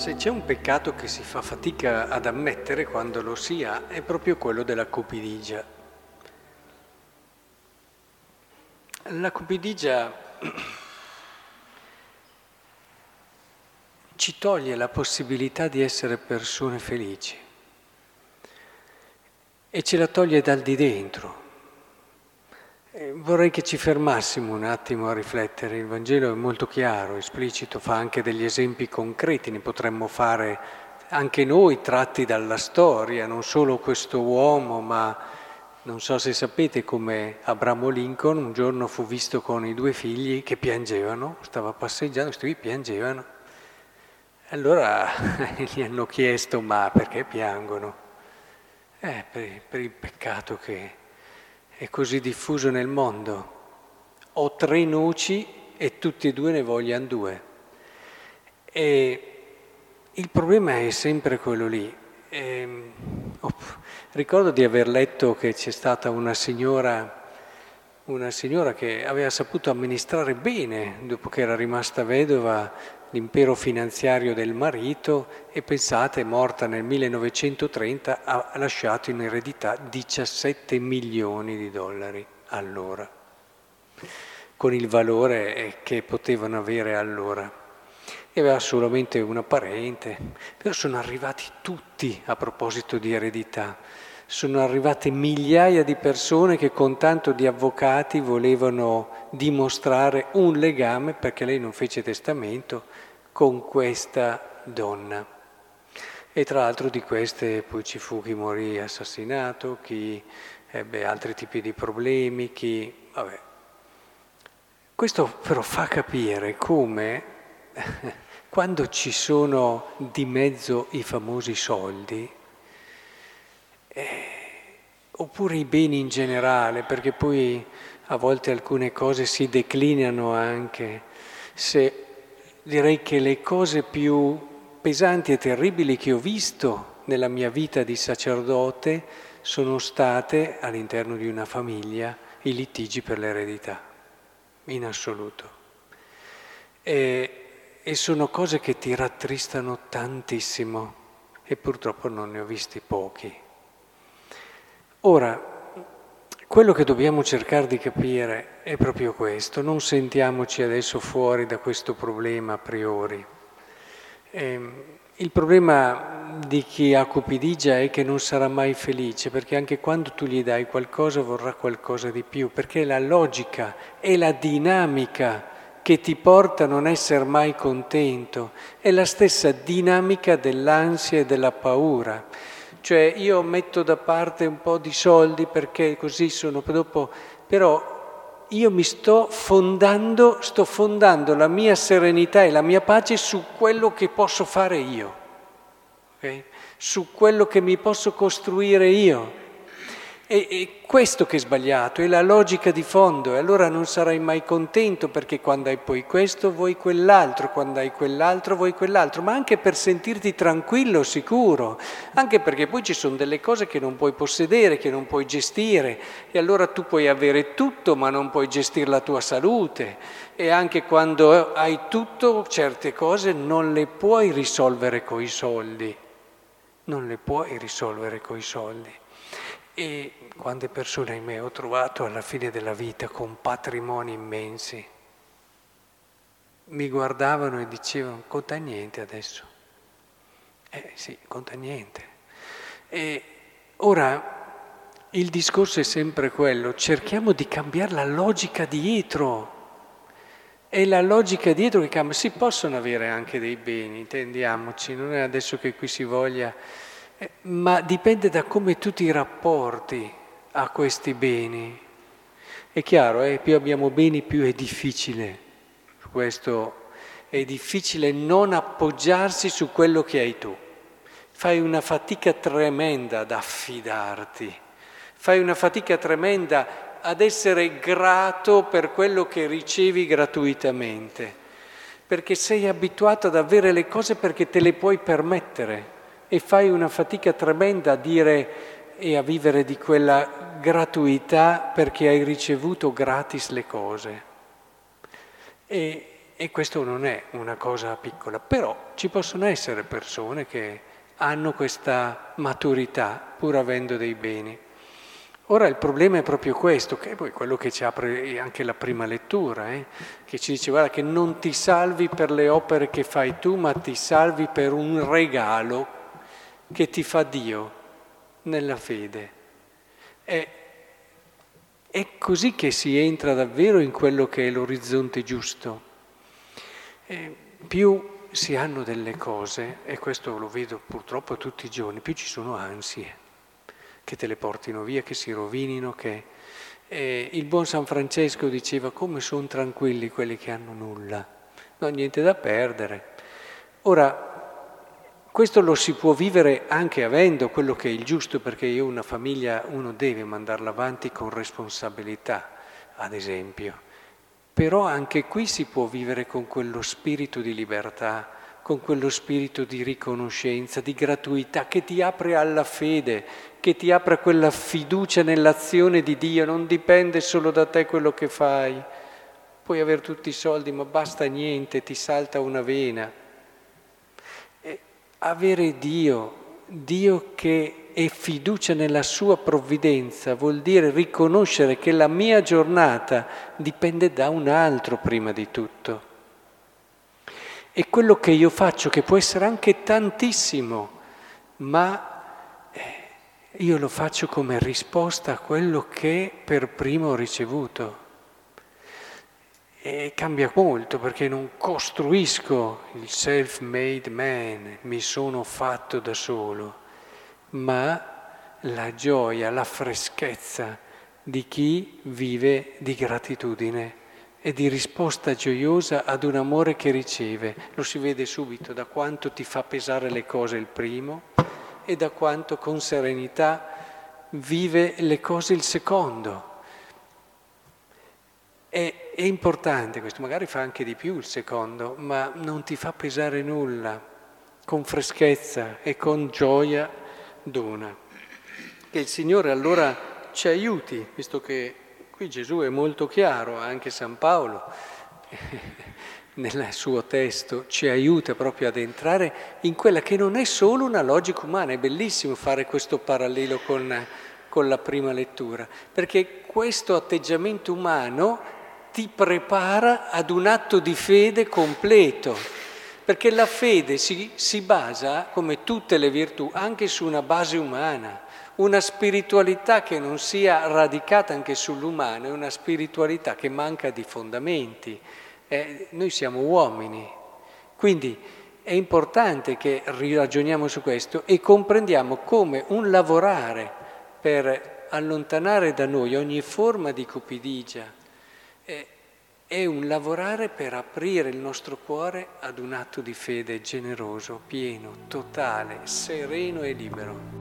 Se c'è un peccato che si fa fatica ad ammettere quando lo si ha, è proprio quello della cupidigia. La cupidigia ci toglie la possibilità di essere persone felici e ce la toglie dal di dentro. Eh, vorrei che ci fermassimo un attimo a riflettere, il Vangelo è molto chiaro, esplicito, fa anche degli esempi concreti, ne potremmo fare anche noi tratti dalla storia, non solo questo uomo, ma non so se sapete come Abramo Lincoln un giorno fu visto con i due figli che piangevano, stava passeggiando, questi qui piangevano. Allora gli hanno chiesto ma perché piangono? Eh, per, per il peccato che è così diffuso nel mondo. Ho tre noci e tutti e due ne vogliano due. E il problema è sempre quello lì. E, ehm, oh, ricordo di aver letto che c'è stata una signora, una signora che aveva saputo amministrare bene, dopo che era rimasta vedova, l'impero finanziario del marito e pensate, morta nel 1930, ha lasciato in eredità 17 milioni di dollari allora, con il valore che potevano avere allora. E aveva solamente una parente, però sono arrivati tutti a proposito di eredità. Sono arrivate migliaia di persone che con tanto di avvocati volevano dimostrare un legame perché lei non fece testamento con questa donna. E tra l'altro di queste poi ci fu chi morì assassinato, chi ebbe altri tipi di problemi, chi... Vabbè. Questo però fa capire come quando ci sono di mezzo i famosi soldi, eh, oppure i beni in generale, perché poi a volte alcune cose si declinano anche, se direi che le cose più pesanti e terribili che ho visto nella mia vita di sacerdote sono state all'interno di una famiglia i litigi per l'eredità, in assoluto. E, e sono cose che ti rattristano tantissimo e purtroppo non ne ho visti pochi. Ora, quello che dobbiamo cercare di capire è proprio questo, non sentiamoci adesso fuori da questo problema a priori. Eh, il problema di chi ha cupidigia è che non sarà mai felice, perché anche quando tu gli dai qualcosa vorrà qualcosa di più, perché la logica e la dinamica che ti porta a non essere mai contento è la stessa dinamica dell'ansia e della paura. Cioè io metto da parte un po' di soldi perché così sono dopo, però io mi sto fondando, sto fondando la mia serenità e la mia pace su quello che posso fare io, okay? su quello che mi posso costruire io. È, questo che è sbagliato, è la logica di fondo e allora non sarai mai contento perché quando hai poi questo vuoi quell'altro, quando hai quell'altro vuoi quell'altro, ma anche per sentirti tranquillo, sicuro, anche perché poi ci sono delle cose che non puoi possedere, che non puoi gestire e allora tu puoi avere tutto ma non puoi gestire la tua salute e anche quando hai tutto certe cose non le puoi risolvere coi soldi, non le puoi risolvere coi soldi. E quante persone, ahimè, ho trovato alla fine della vita con patrimoni immensi, mi guardavano e dicevano, conta niente adesso. Eh sì, conta niente. E ora il discorso è sempre quello, cerchiamo di cambiare la logica dietro. È la logica dietro che cambia. Si possono avere anche dei beni, intendiamoci, non è adesso che qui si voglia ma dipende da come tu ti rapporti a questi beni. È chiaro, eh, più abbiamo beni più è difficile, questo è difficile non appoggiarsi su quello che hai tu. Fai una fatica tremenda ad affidarti, fai una fatica tremenda ad essere grato per quello che ricevi gratuitamente, perché sei abituato ad avere le cose perché te le puoi permettere e fai una fatica tremenda a dire e a vivere di quella gratuità perché hai ricevuto gratis le cose. E, e questo non è una cosa piccola, però ci possono essere persone che hanno questa maturità pur avendo dei beni. Ora il problema è proprio questo, che è poi quello che ci apre anche la prima lettura, eh? che ci dice guarda che non ti salvi per le opere che fai tu, ma ti salvi per un regalo che ti fa Dio nella fede. È, è così che si entra davvero in quello che è l'orizzonte giusto. E più si hanno delle cose, e questo lo vedo purtroppo tutti i giorni, più ci sono ansie che te le portino via, che si rovinino, che... Eh, il buon San Francesco diceva come sono tranquilli quelli che hanno nulla, non niente da perdere. Ora, questo lo si può vivere anche avendo quello che è il giusto, perché io una famiglia uno deve mandarla avanti con responsabilità, ad esempio. Però anche qui si può vivere con quello spirito di libertà, con quello spirito di riconoscenza, di gratuità che ti apre alla fede, che ti apre quella fiducia nell'azione di Dio, non dipende solo da te quello che fai. Puoi avere tutti i soldi, ma basta niente, ti salta una vena. Avere Dio, Dio che è fiducia nella sua provvidenza, vuol dire riconoscere che la mia giornata dipende da un altro prima di tutto e quello che io faccio, che può essere anche tantissimo, ma eh, io lo faccio come risposta a quello che per primo ho ricevuto. E cambia molto perché non costruisco il self-made man, mi sono fatto da solo, ma la gioia, la freschezza di chi vive di gratitudine e di risposta gioiosa ad un amore che riceve. Lo si vede subito da quanto ti fa pesare le cose il primo e da quanto con serenità vive le cose il secondo. È, è importante questo, magari fa anche di più il secondo, ma non ti fa pesare nulla, con freschezza e con gioia dona. Che il Signore allora ci aiuti, visto che Qui Gesù è molto chiaro, anche San Paolo nel suo testo ci aiuta proprio ad entrare in quella che non è solo una logica umana, è bellissimo fare questo parallelo con, con la prima lettura, perché questo atteggiamento umano ti prepara ad un atto di fede completo, perché la fede si, si basa, come tutte le virtù, anche su una base umana. Una spiritualità che non sia radicata anche sull'umano è una spiritualità che manca di fondamenti. Eh, noi siamo uomini, quindi è importante che ragioniamo su questo e comprendiamo come un lavorare per allontanare da noi ogni forma di cupidigia è un lavorare per aprire il nostro cuore ad un atto di fede generoso, pieno, totale, sereno e libero.